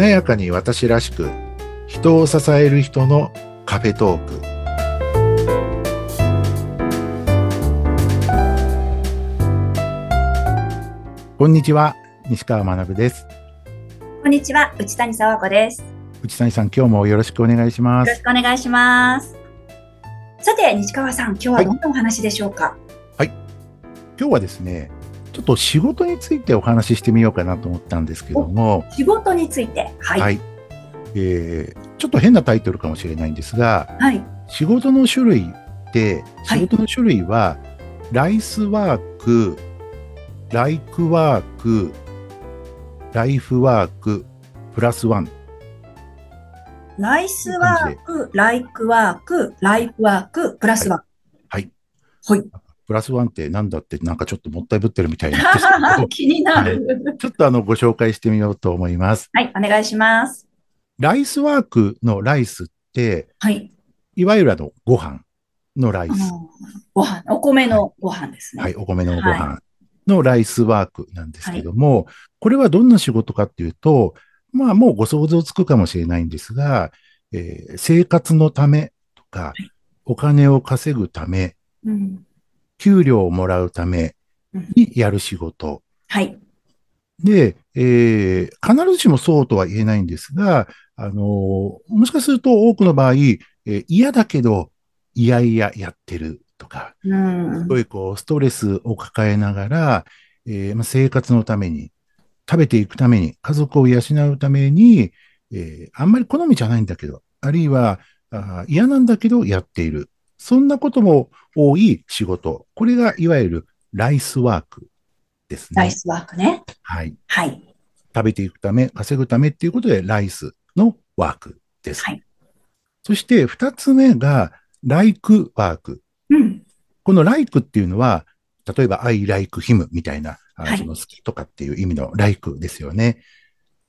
華やかに私らしく人を支える人のカフェトーク。こんにちは西川学です。こんにちは内谷沢子です。よ内谷さん今日もよろしくお願いします。ろしくお願いします。さて西川さん今日はどんなお話でしょうか、今日はですねちょっと仕事についてお話ししてみようかなと思ったんですけども。仕事について。はい。はい、えーちょっと変なタイトルかもしれないんですが仕事の種類って仕事の種類は、ライスワークライクワークライフワークプラスワン。ライスワークライクワークライフワークプラスワン。はい。はいプラスワンってなんだってなんかちょっともったいぶってるみたいな。んですけど気になる、ちょっとあのご紹介してみようと思います。はいお願いします。ライスワークのライスって、はい。いわゆるあのご飯のライス。ご飯お米のご飯ですね。はい、お米のご飯のライスワークなんですけども、これはどんな仕事かっていうと、まあもうご想像つくかもしれないんですが、えー生活のためとか、お金を稼ぐため、うん給料をもらうためにやる仕事。はいで、えー必ずしもそうとは言えないんですが、あのーもしかすると多くの場合、えー嫌だけど、いやいややってるとか、うんすごいこう、ストレスを抱えながら、えーまあ、生活のために、食べていくために、家族を養うために、えーあんまり好みじゃないんだけど、あるいはあー嫌なんだけどやっている。そんなことも多い仕事。これがいわゆるライスワークですね。ライスワークねはい。はい食べていくため、稼ぐためっていうことで、ライスのワークです。はいそして、二つ目が、ライクワーク。うんこの like っていうのは、例えば I like him みたいな、あはいその好きとかっていう意味の like ですよね。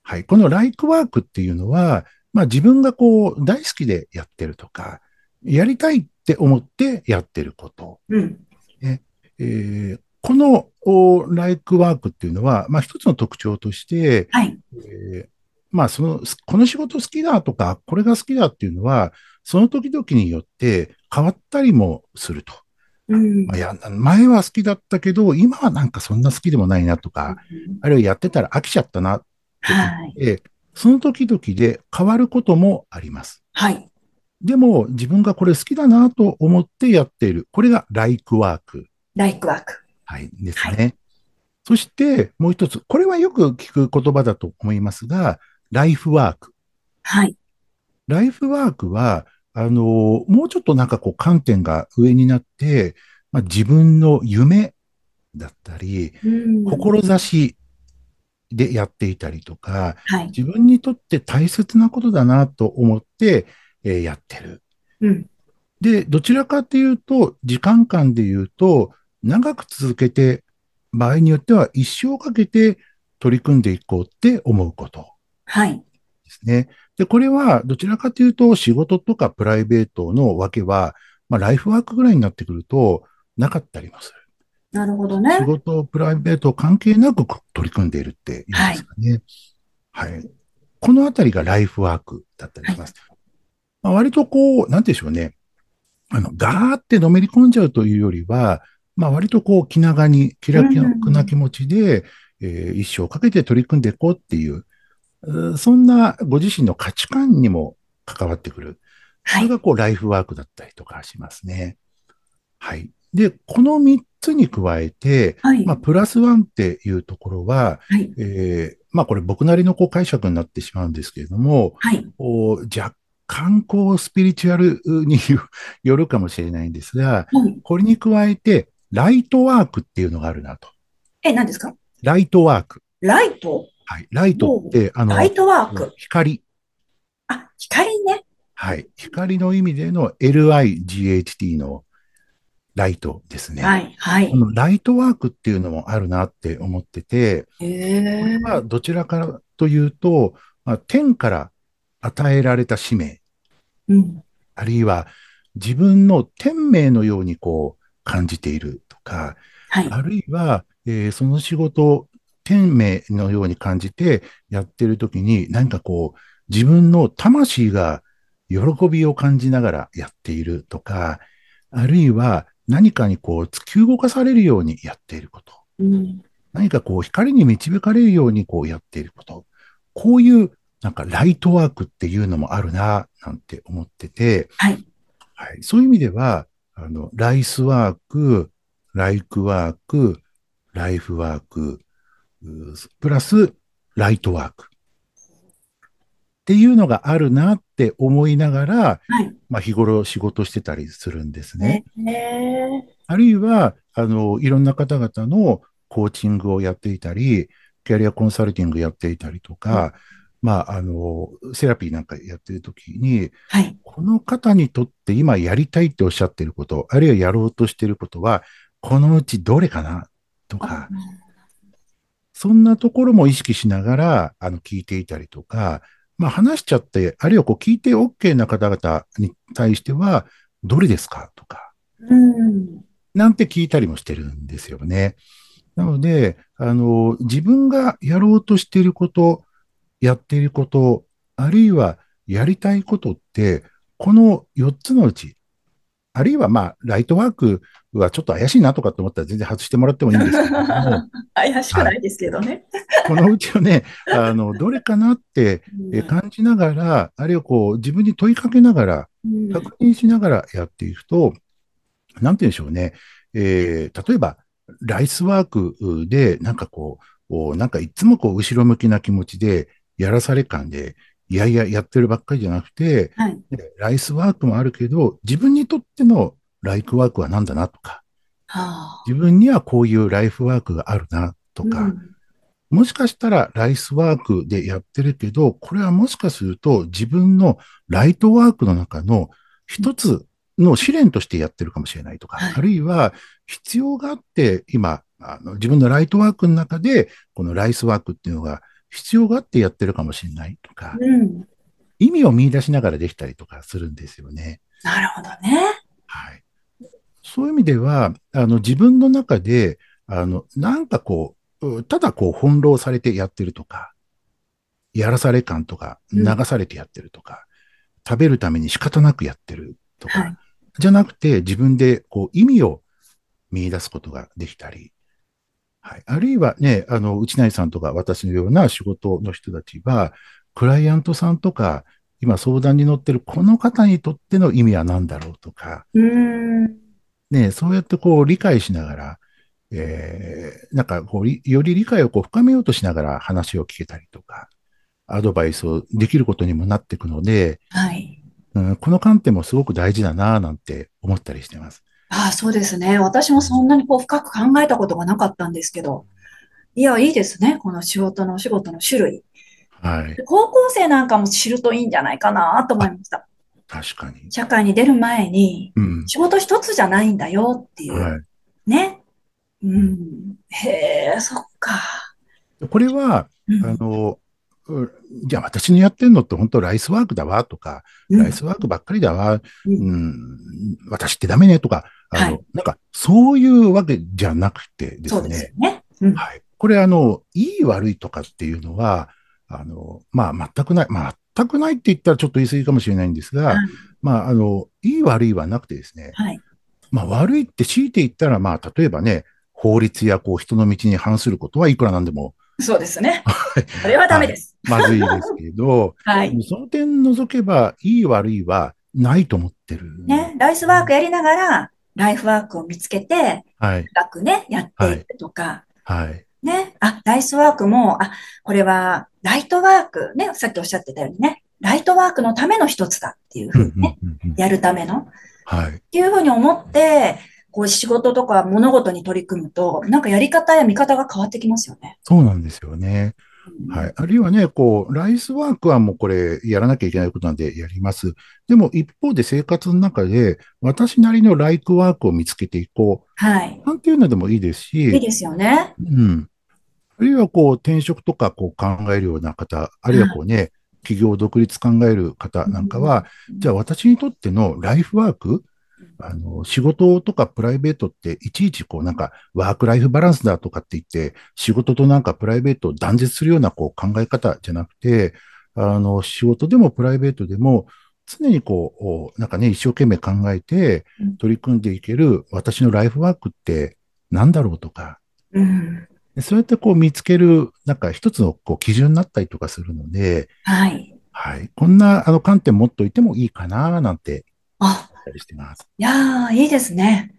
はい。この like ワークっていうのは、まあ自分がこう大好きでやってるとか、やりたいって思ってやってること。うん。えーこのお like ワークっていうのは、まあ一つの特徴として、はい。えーまあその、この仕事好きだとか、これが好きだっていうのは、その時々によって変わったりもすると。うん。まあいや、前は好きだったけど、今はなんかそんな好きでもないなとか、あるいはやってたら飽きちゃったなってはい。で、その時々で変わることもあります。はいでも、自分がこれ好きだなと思ってやっている。これがライクワーク。ライクワークはい、ですね。そして、もう一つ、これはよく聞く言葉だと思いますが、ライフワーク。はいライフワークは、あの、もうちょっとなんかこう観点が上になって、まあ、自分の夢だったり、うん志でやっていたりとか、はい自分にとって大切なことだなと思って、えーやってる。うんで、どちらかというと、時間間で言うと、長く続けて、場合によっては一生かけて取り組んでいこうって思うことはいですね。で、これはどちらかというと、仕事とかプライベートのわけは、まあ、ライフワークぐらいになってくると、なかったりもする。なるほどね仕事、プライベート関係なく取り組んでいるって言うんですかね。はい。このあたりがライフワークだったりします。まあ、割とこう、なんてでしょうね。あの、ガーってのめり込んじゃうというよりは、まあ割とこう気長に気楽な気持ちで、えー一生かけて取り組んでいこうっていう、そんなご自身の価値観にも関わってくる。そはいれがこうライフワークだったりとかしますね。はい。で、この3つに加えて、はいまあプラスワンっていうところは、はいえーまあこれ僕なりのこう解釈になってしまうんですけれども、はいこう若干こうスピリチュアルによるかもしれないんですが、はいこれに加えて、ライトワークっていうのがあるなと。え何ですか？ライトワーク。ライト？はい。ライトって、あの、ライトワーク光。あ光ねはい。光の意味での LIGHT のライトですね。はいはいこのライトワークっていうのもあるなって思ってて、これはどちらかというと、まあ、天から与えられた使命、うんあるいは自分の天命のようにこう感じているとか、はいあるいは、えーその仕事、懸命のように感じてやってる時に、何かこう、自分の魂が喜びを感じながらやっているとか、あるいは何かにこう突き動かされるようにやっていること。うん、何かこう光に導かれるようにこうやっていること。こういうなんかライトワークっていうのもあるな、なんて思ってて、はい。はい、そういう意味では、あの、ライスワーク、ライクワーク、ライフワーク、プラスライトワーク。っていうのがあるなって思いながら、はい、まあ日頃仕事してたりするんですね。あるいは、あの、いろんな方々のコーチングをやっていたり、キャリアコンサルティングやっていたりとか、まあ、あの、セラピーなんかやってるときに、はい、この方にとって今やりたいっておっしゃってること、あるいはやろうとしてることは、このうちどれかな？とか、そんなところも意識しながら、あの、聞いていたりとか、まあ、話しちゃって、あるいはこう聞いて OK な方々に対しては、どれですか？とか、うん、なんて聞いたりもしてるんですよね。なので、あの、自分がやろうとしていること、やっていること、あるいはやりたいことって、この4つのうち、あるいはまあ、ライトワークはちょっと怪しいなとかって思ったら全然外してもらってもいいんですけども。怪しくないですけどね。このうちをね、あの、どれかなって感じながら、あるいはこう、自分に問いかけながら、確認しながらやっていくと、なんて言うんでしょうね。えー、例えば、ライスワークで、なんかこう、なんかいつもこう、後ろ向きな気持ちで、やらされ感で、いやいややってるばっかりじゃなくて、はい、ライスワークもあるけど、自分にとってのライクワークは何だなとか、はあ、自分にはこういうライフワークがあるなとか、うん、もしかしたらライスワークでやってるけど、これはもしかすると自分のライトワークの中の一つの試練としてやってるかもしれないとか、はい、あるいは必要があって今、あの自分のライトワークの中で、このライスワークっていうのが必要があってやってるかもしれないとか、うん、意味を見出しながらできたりとかするんですよね。なるほどね。はい。そういう意味では、あの、自分の中で、あの、なんかこう、ただこう翻弄されてやってるとか、やらされ感とか、流されてやってるとか、うん、食べるために仕方なくやってるとか、はい、じゃなくて自分でこう意味を見出すことができたり、はい。あるいはね、あの、内内さんとか私のような仕事の人たちは、クライアントさんとか、今相談に乗ってるこの方にとっての意味は何だろうとか、ね、そうやってこう理解しながら、えー、なんかこう、より理解をこう深めようとしながら話を聞けたりとか、アドバイスをできることにもなっていくので、はい。うん、この観点もすごく大事だな、なんて思ったりしてます。ああ、そうですね。私もそんなにこう深く考えたことがなかったんですけど。いや、いいですね。この仕事の、仕事の種類。はい。高校生なんかも知るといいんじゃないかなと思いました。確かに。社会に出る前に、仕事一つじゃないんだよっていう。はい、ね。うん。へえ、そっか。これは、うん、あの、じゃあ私のやってんのって本当ライスワークだわとか、うん、ライスワークばっかりだわ、うん、うん、私ってダメねとか、あの、はい、なんかそういうわけじゃなくてですね。すね。うん、はい。これあの、いい悪いとかっていうのは、あの、まあ全くない、全くないって言ったらちょっと言い過ぎかもしれないんですが、まああの、いい悪いはなくてですね、はい、まあ悪いって強いて言ったら、まあ例えばね、法律やこう人の道に反することはいくらなんでもそうですね。それはダメです。まずいですけど、はい、その点除けば、いい悪いはないと思ってる。ね、ライスワークやりながら、ライフワークを見つけて、はい、深くね、やっていくとか、はい。ね、あ、ライスワークも、あ、これは、ライトワーク、ね、さっきおっしゃってたようにね、ライトワークのための一つだっていうふうにね、やるための、はい。っていうふうに思って、こう仕事とか物事に取り組むと、なんかやり方や見方が変わってきますよね。そうなんですよね。はい。あるいはね、こう、ライスワークはもうこれやらなきゃいけないことなんでやります。でも一方で生活の中で私なりのライクワークを見つけていこう。はい。なんていうのでもいいですし。いいですよね。うん。あるいはこう転職とかこう考えるような方、あるいはこうね、企業独立考える方なんかは、じゃあ私にとってのライフワーク、あの、仕事とかプライベートっていちいちこうなんかワークライフバランスだとかって言って仕事となんかプライベートを断絶するようなこう考え方じゃなくて、あの、仕事でもプライベートでも常にこう、なんかね、一生懸命考えて取り組んでいける私のライフワークって何だろうとか、うん、そうやってこう見つける、なんか一つのこう基準になったりとかするので、はい。はい。こんなあの観点持っといてもいいかな、なんてあ、たりしてます。いやー、いいですね。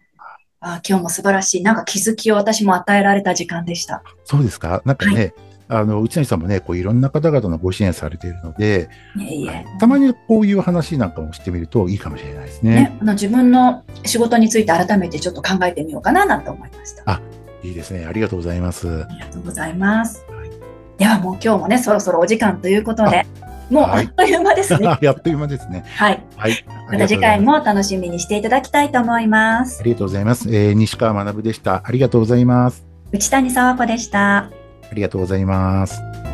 あ今日も素晴らしい、なんか気づきを私も与えられた時間でした。そうですか？なんかね、はい、あの、内谷さんもね、こういろんな方々のご支援されているので、いえいえたまにこういう話なんかもしてみるといいかもしれないですね。ねあの自分の仕事について改めてちょっと考えてみようかななんて思いました。あ、いいですね。ありがとうございます。ありがとうございます。はい、ではもう今日もね、そろそろお時間ということで、もうあっという間ですね。やっという間ですね。はい。はい。また次回も楽しみにしていただきたいと思います。ありがとうございます。えー、西川学でした。ありがとうございます。内谷沢子でした。ありがとうございます。